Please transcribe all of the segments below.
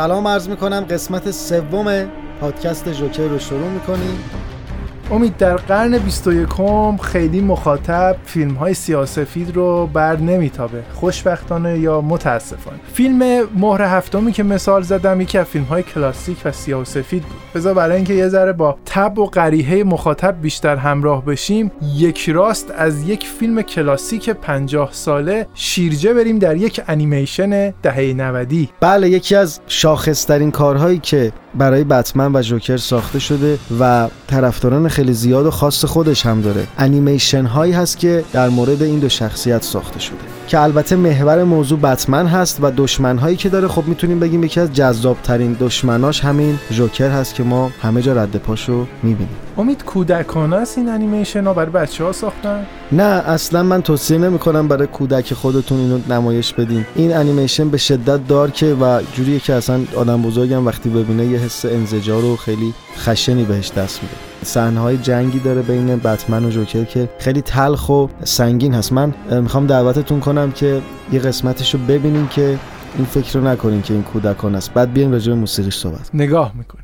سلام عرض می‌کنم. قسمت سوم پادکست جوکر رو شروع می‌کنیم. امید در قرن 21 خیلی مخاطب فیلم های سیاسفید رو بر نمیتابه. خوشبختانه یا متاسفانه. فیلم مهر هفتمی که مثال زدم یکی از فیلم های کلاسیک و سیاسفید بود. بذار برای اینکه یه ذره با تب و قریحه مخاطب بیشتر همراه بشیم یک راست از یک فیلم کلاسیک 50 ساله شیرجه بریم در یک انیمیشن دهه 90 بله یکی از شاخصترین کارهایی که برای بتمن و جوکر ساخته شده و طرفداران خیلی زیاد و خاص خودش هم داره. انیمیشن هایی هست که در مورد این دو شخصیت ساخته شده. که البته محور موضوع بتمن هست و دشمن هایی که داره. خب می‌تونیم بگیم یکی از جذاب ترین دشمناش همین جوکر هست که ما همه جا رد پاشو می‌بینیم. امید کودکانه است این انیمیشن ها؟ برای بچه ها ساختن؟ نه اصلا من توصیه نمی کنم برای کودک خودتون اینو نمایش بدین. این انیمیشن به شدت دارکه و جوریه که اصلا آدم بزرگم وقتی ببینه یه حس انزجار و خیلی خشنی بهش دست میده. صحنه های جنگی داره بین بتمن و جوکر که خیلی تلخ و سنگین هست. من می‌خوام دعوتتون کنم که یه قسمتش رو ببینیم که این فکر رو نکنین که این کودکان است. بعد بیایم راجع به موسیقیش صحبت نگاه می‌کنیم.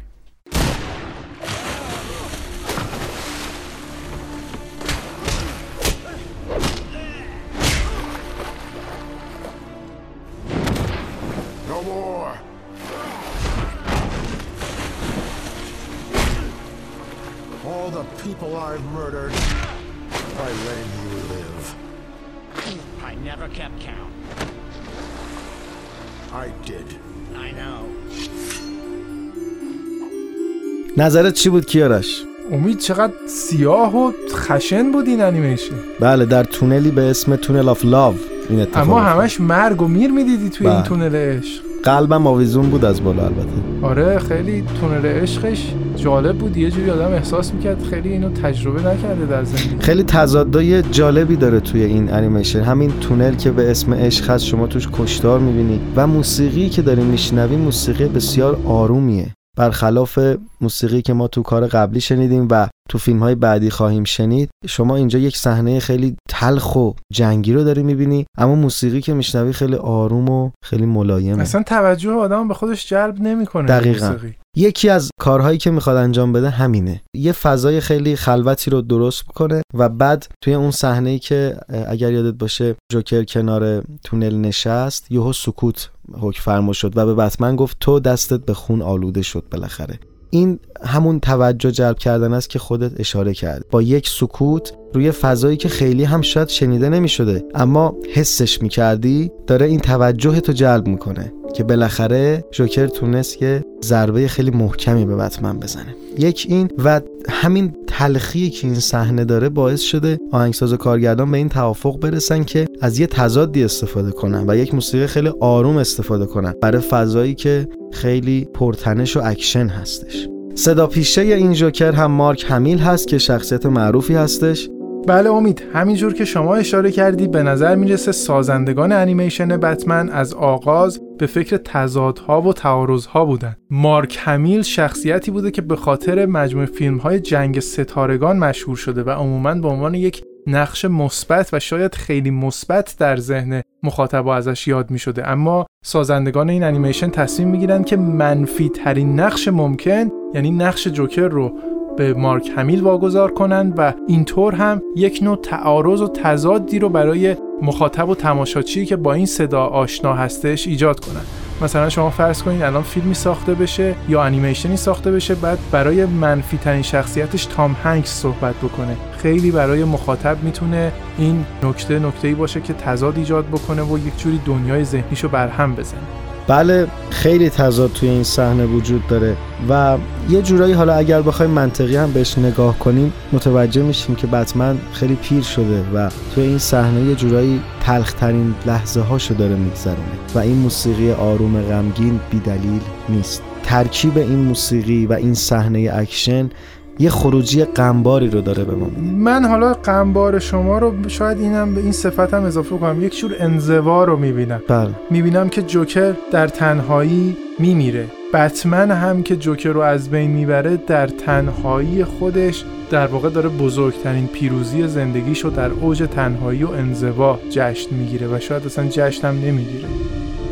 نظرت چی بود کیارش؟ امید چقدر سیاه و خشن بود این انیمیشن. بله در تونلی به اسم Tunnel of Love این اتفاق اما همش مرگ و میر می‌دیدی توی این بله. تونل عشق. قلبم آویزون بود از بالا البته. آره خیلی تونل عشقش جالب بود. یه جوری آدم احساس می‌کرد خیلی اینو تجربه نکرده در زندگی. خیلی تضادای جالبی داره توی این انیمیشن همین تونل که به اسم عشق هست شما توش کشتار می‌بینی. و موسیقی که داریم میشنویم موسیقی بسیار آرومیه. برخلاف موسیقی که ما تو کار قبلی شنیدیم و تو فیلم های بعدی خواهیم شنید شما اینجا یک صحنه خیلی تلخ و جنگی رو داری می‌بینی اما موسیقی که میشنوی خیلی آروم و خیلی ملایمه اصلا توجه آدم به خودش جلب نمی‌کنه. دقیقا. یکی از کارهایی که می‌خواد انجام بده همینه. یه فضای خیلی خلوتی رو درست کنه و بعد توی اون صحنه که اگر یادت باشه جوکر کنار تونل نشست یهو سکوت حکم فرما شد و به بتمن گفت تو دستت به خون آلوده شد بالاخره. این همون توجه جلب کردن است که خودت اشاره کرد. با یک سکوت روی فضایی که خیلی هم شاید شنیده نمی شده اما حسش می کردی داره این توجه تو جلب می‌کنه. که بالاخره جوکر تونست یه ضربه خیلی محکمی به بتمن بزنه. یک این و همین تلخی که این صحنه داره باعث شده آهنگساز و کارگردان به این توافق برسن که از یه تضادی استفاده کنن و یک موسیقی خیلی آروم استفاده کنن برای فضایی که خیلی پرتنش و اکشن هستش. صدا پیشه این جوکر هم مارک همیل هست که شخصیت معروفی هستش. بله امید همینجور که شما اشاره کردی به نظر می‌رسه سازندگان انیمیشن بتمن از آغاز به فکر تضادها و تعارضها بودن مارک همیل شخصیتی بوده که به خاطر مجموع فیلم های جنگ ستارگان مشهور شده و عموما به عنوان یک نقش مثبت و شاید خیلی مثبت در ذهن مخاطب ازش یاد می شده اما سازندگان این انیمیشن تصمیم می که منفی ترین نقش ممکن یعنی نقش جوکر رو به مارک همیل واگذار کنند و اینطور هم یک نوع تعارض و تضادی رو برای مخاطب و تماشاچی که با این صدا آشنا هستش ایجاد کنند. مثلا شما فرض کنید الان فیلمی ساخته بشه یا انیمیشنی ساخته بشه بعد برای منفی ترین شخصیتش تام هنگس صحبت بکنه. خیلی برای مخاطب می‌تونه این نکته نکته ای باشه که تضاد ایجاد بکنه و یک جوری دنیای ذهنیشو برهم بزنه. بله خیلی تضاد توی این صحنه وجود داره و یه جورایی حالا اگر بخوایم منطقی هم بهش نگاه کنیم متوجه میشیم که بتمن خیلی پیر شده و توی این صحنه یه جورایی تلخترین لحظه هاشو داره میگذرونه و این موسیقی آروم غمگین بیدلیل نیست. ترکیب این موسیقی و این صحنه اکشن یه خروجی غمباری رو داره به ما من حالا غمبار شما رو شاید اینم به این صفتم اضافه کنم. یک جور انزوا رو می‌بینم. بله. می‌بینم که جوکر در تنهایی میمیره. بتمن هم که جوکر رو از بین می‌بره در تنهایی خودش در واقع داره بزرگترین پیروزی زندگیشو در اوج تنهایی و انزوا جشن می‌گیره و شاید اصلا جشن هم نمی‌گیره.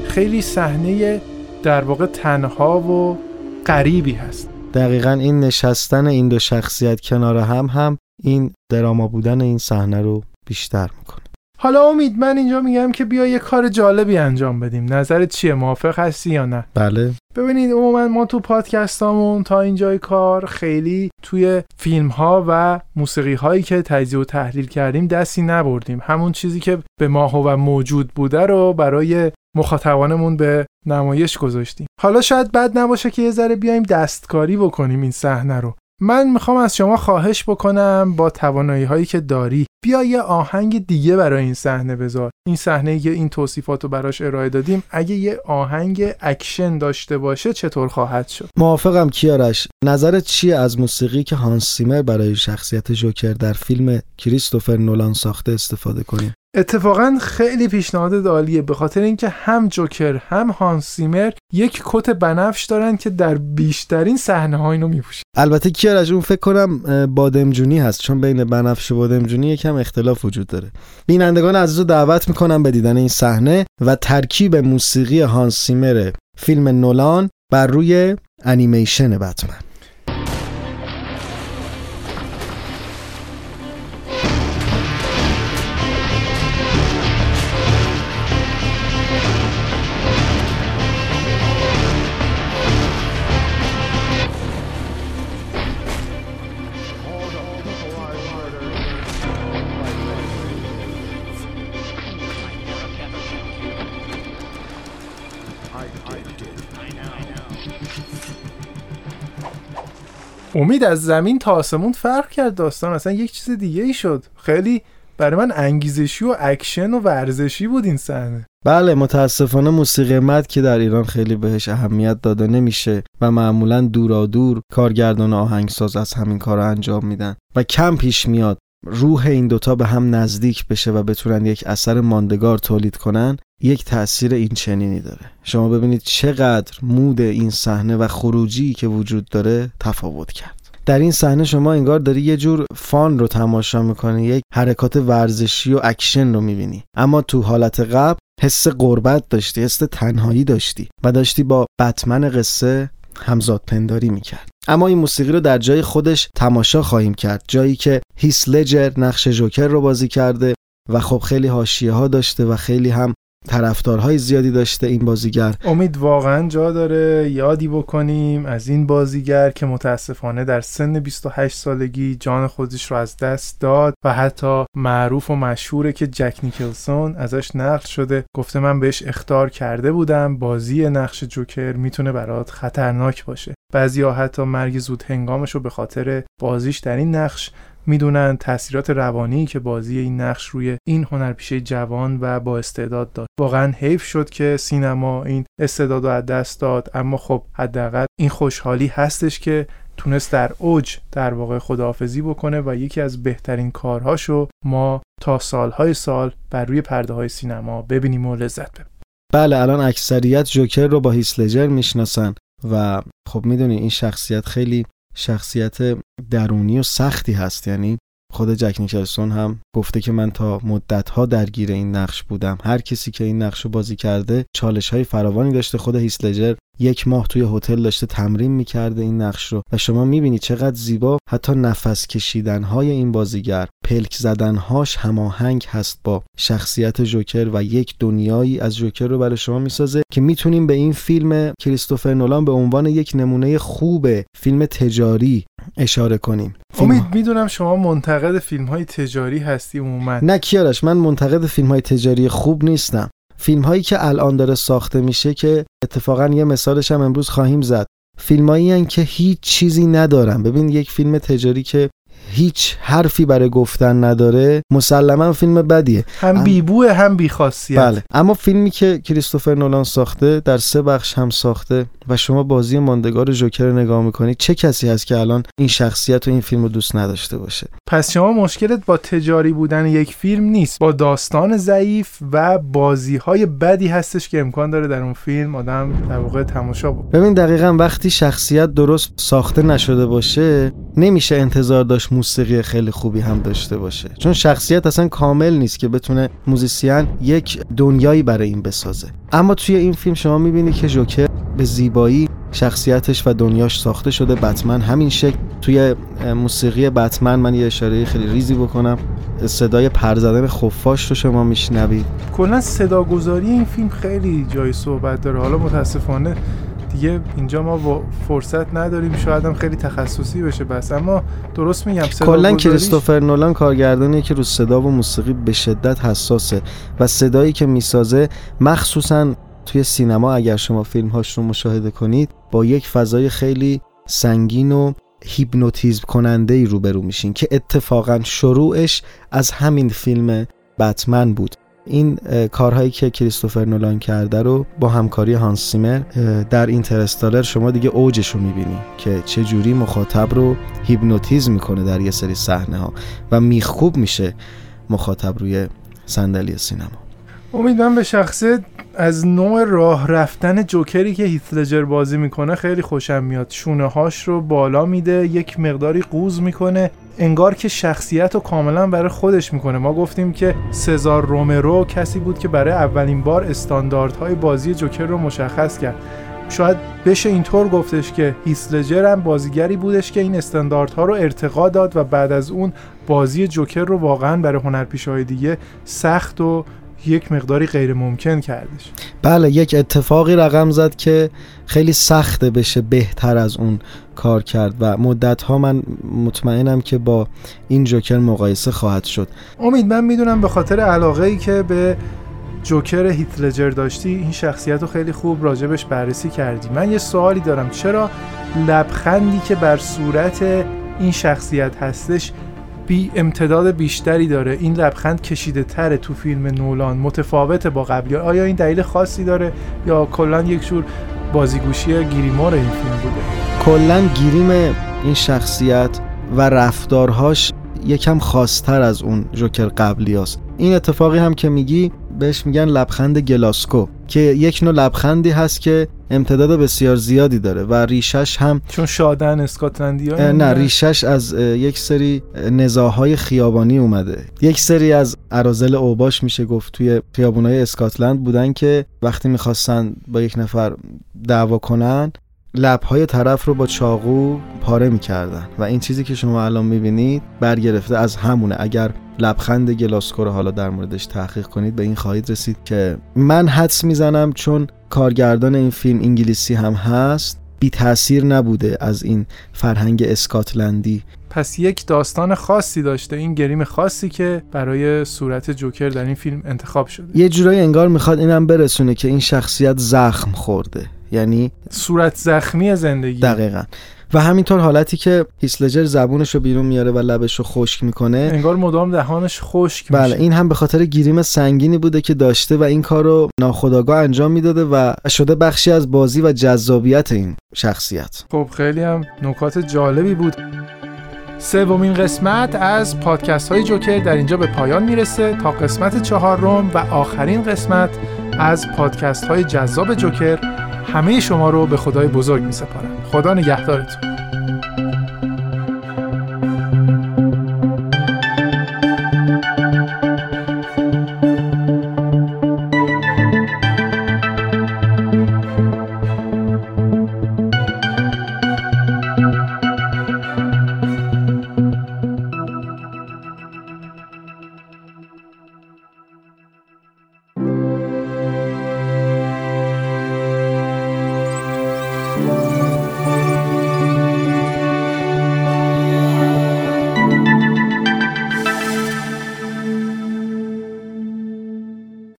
خیلی صحنه در واقع تنها و غریبی هست. دقیقا این نشستن این دو شخصیت کنار هم هم این دراما بودن این صحنه رو بیشتر می‌کنه. حالا امید من اینجا میگم که بیا یه کار جالبی انجام بدیم. نظرت چیه؟ موافق هستی یا نه؟ بله. ببینید عموما ما تو پادکستامون تا اینجای کار خیلی توی فیلم ها و موسیقی هایی که تجزیه و تحلیل کردیم دستی نبردیم. همون چیزی که به ما و موجود بوده رو برای مخاطبانمون به نمایش گذاشتیم. حالا شاید بد نباشه که یه ذره بیایم دستکاری بکنیم این صحنه رو. من می‌خوام از شما خواهش بکنم با توانایی هایی که داری بیا یه آهنگ دیگه برای این صحنه بذار. این صحنه که این توصیفات رو براش ارائه دادیم اگه یه آهنگ اکشن داشته باشه چطور خواهد شد؟ موافقم کیارش. نظرت چیه از موسیقی که هانس زیمر برای شخصیت جوکر در فیلم کریستوفر نولان ساخته استفاده کنیم اتفاقا خیلی پیشنهاد عالیه به خاطر اینکه هم جوکر هم هانس سیمر یک کت بنفش دارن که در بیشترین صحنه ها اینو میپوشه البته کیارش اون فکر کنم بادمجونی هست چون بین بنفش و بادمجونی یکم اختلاف وجود داره. بینندگان عزیز رو دعوت می‌کنم به دیدن این صحنه و ترکیب موسیقی هانس سیمر فیلم نولان بر روی انیمیشن بتمن. امید از زمین تا آسمون فرق کرد داستان اصلا یک چیز دیگه ای شد. خیلی برای من انگیزشی و اکشن و ورزشی بود این صحنه. بله متاسفانه موسیقی mood که در ایران خیلی بهش اهمیت داده نمیشه و معمولا دورا دور کارگردان آهنگساز از همین کار رو انجام میدن و کم پیش میاد روح این دوتا به هم نزدیک بشه و بتونن یک اثر ماندگار تولید کنن. یک تاثیر این چنینی داره. شما ببینید چقدر mood این صحنه و خروجی که وجود داره تفاوت کرد. در این صحنه شما انگار داری یه جور fun رو تماشا می‌کنی یک حرکات ورزشی و اکشن رو می‌بینی. اما تو حالت قبل حس غربت داشتی حس تنهایی داشتی و داشتی با بتمن قصه همزاد پنداری می‌کرد. اما این موسیقی رو در جای خودش تماشا خواهیم کرد. جایی که هیث لجر نقش جوکر رو بازی کرده و خب خیلی حاشیه ها داشته و خیلی هم طرفدارهای زیادی داشته این بازیگر. امید واقعا جا داره. یادی بکنیم از این بازیگر که متاسفانه در سن 28 سالگی جان خودش رو از دست داد و حتی معروف و مشهوره که جک نیکلسون ازش نقل شده. گفته من بهش اخطار کرده بودم. بازی نقش جوکر می‌تونه برات خطرناک باشه. بعضی حتی مرگ زود هنگامش رو به خاطر بازیش در این نقش می‌دونن تاثیرات روانی که بازی این نقش روی این هنرپیشه جوان و با استعداد داشت واقعا حیف شد که سینما این استعداد رو از دست داد اما خب حداقل این خوشحالی هستش که تونست در اوج در واقع خداحافظی بکنه و یکی از بهترین کارهاشو ما تا سالهای سال بر روی پرده های سینما ببینیم و لذت ببریم. بله الان اکثریت جوکر رو با هیسلجر می‌شناسن و خب می‌دونی این شخصیت خیلی شخصیت درونی و سختی هست. یعنی خود جک نیکلسون هم گفته که من تا مدت ها درگیر این نقش بودم. هر کسی که این نقش رو بازی کرده چالش های فراوانی داشته. خود هیسلجر یک ماه توی هتل داشته تمرین می‌کرده این نقش رو. و شما می‌بینید چقدر زیبا حتی نفس کشیدن های این بازیگر. پلک زدن هاش هماهنگ هست با شخصیت جوکر و یک دنیایی از جوکر رو برای شما می‌سازه که می‌تونیم به این فیلم کریستوفر نولان به عنوان یک نمونه خوب فیلم تجاری اشاره کنیم. امید می‌دونم شما منتقد فیلم های تجاری هستی عموما. نه کیارش من منتقد فیلم های تجاری خوب نیستم. فیلم هایی که الان داره ساخته میشه که اتفاقا یه مثالش هم امروز خواهیم زد. فیلم هایی که هیچ چیزی ندارن. ببین یک فیلم تجاری که هیچ حرفی برای گفتن نداره. مسلما فیلم بدیه. هم بیبوه هم بیخاصیت. بله. اما فیلمی که کریستوفر نولان ساخته در سه بخش هم ساخته و شما بازی ماندگار جوکر رو نگاه می‌کنید چه کسی هست که الان این شخصیت و این فیلم رو دوست نداشته باشه؟ پس شما مشکلت با تجاری بودن یک فیلم نیست. با داستان ضعیف و بازی های بدی هستش که امکان داره در اون فیلم آدم در واقع تماشا بود ببین دقیقا وقتی شخصیت درست ساخته نشده باشه نمیشه انتظار داشت موسیقی خیلی خوبی هم داشته باشه. چون شخصیت اصلا کامل نیست که بتونه موزیسین یک دنیایی برای این بسازه. اما توی این فیلم شما می‌بینی که جوکر به زیبایی شخصیتش و دنیاش ساخته شده. بتمن همین شکل. توی موسیقی بتمن من یه اشاره خیلی ریزی بکنم. صدای پرزدن خفاش رو شما میشنوید. کلا صداگذاری این فیلم خیلی جای صحبت داره. حالا متاسفانه دیگه اینجا ما با فرصت نداریم شاید هم خیلی تخصصی بشه بس. اما درست میگم کلا کریستوفر نولان کارگردانیه که رو صدا و موسیقی به شدت حساسه و صدایی که می‌سازه مخصوصا توی سینما اگر شما فیلم هاش رو مشاهده کنید با یک فضای خیلی سنگین و هیپنوتیزم کننده ای روبرو میشین که اتفاقا شروعش از همین فیلم بتمن بود. این کارهایی که کریستوفر نولان کرده رو با همکاری هانس زیمر در اینترستالر شما دیگه اوجش رو می‌بینی که چه جوری مخاطب رو هیپنوتیزم می‌کنه در یه سری صحنه ها و میخکوب میشه مخاطب روی صندلی سینما. امید من به شخصه از نوع راه رفتن جوکری که هیث لجر بازی می‌کنه خیلی خوشم میاد. شونه هاش رو بالا میده یک مقداری قوز می‌کنه انگار که شخصیت رو کاملا برای خودش می‌کنه. ما گفتیم که سزار رومرو کسی بود که برای اولین بار استانداردهای بازی جوکر رو مشخص کرد. شاید بشه اینطور گفتش که هیسلجر هم بازیگری بودش که این استانداردها رو ارتقا داد و بعد از اون بازی جوکر رو واقعا برای هنرپیشه‌های دیگه سخت و یک مقداری غیر ممکن کردش. بله یک اتفاقی رقم زد که خیلی سخته بشه بهتر از اون کار کرد و مدت ها من مطمئنم که با این جوکر مقایسه خواهد شد. امید من می‌دونم به خاطر علاقه ای که به جوکر هیتلجر داشتی این شخصیت رو خیلی خوب راجبش بررسی کردی. من یه سوالی دارم. چرا لبخندی که بر صورت این شخصیت هستش بی امتداد بیشتری داره. این لبخند کشیده تره تو فیلم نولان. متفاوته با قبلی. آیا این دلیل خاصی داره؟ یا کلا یک جور بازیگوشی گیریمار این فیلم بوده؟ کلا گیریم این شخصیت و رفتارهاش یکم خاصتر از اون جوکر قبلی هست. این اتفاقی هم که میگی بهش میگن لبخند گلاسکو که یک نوع لبخندی هست که امتداد بسیار زیادی داره و ریشش هم چون شادن اسکاتلندی نه ریشش از یک سری نزاهای خیابانی اومده. یک سری از ارازل اوباش میشه گفت توی خیابونای اسکاتلند بودن که وقتی می‌خواستن با یک نفر دعوا کنن لبهای طرف رو با چاقو پاره می‌کردن و این چیزی که شما الان می‌بینید برگرفته از همونه. اگر لبخند گلاسکو رو حالا در موردش تحقیق کنید به این خواهید رسید که من حدس می‌زنم چون کارگردان این فیلم انگلیسی هم هست بی تاثیر نبوده از این فرهنگ اسکاتلندی. پس یک داستان خاصی داشته این گریم خاصی که برای صورت جوکر در این فیلم انتخاب شده. یه جورایی انگار می‌خواد اینم برسونه که این شخصیت زخم خورده. یعنی صورت زخمی زندگی. دقیقا. و همینطور حالتی که هیسلجر زبونش رو بیرون میاره و لبش رو خشک می‌کنه. انگار مدام دهانش خشک بله این هم به خاطر گیریم سنگینی بوده که داشته و این کار رو ناخداگاه انجام می‌داده و شده بخشی از بازی و جذابیت این شخصیت. خب خیلی هم نکات جالبی بود. سومین قسمت از پادکست های جوکر در اینجا به پایان می‌رسه. تا قسمت چهارم و آخرین قسمت از پادکست های جذاب جوکر همه شما رو به خدای بزرگ می سپارم خدا نگهدارتون.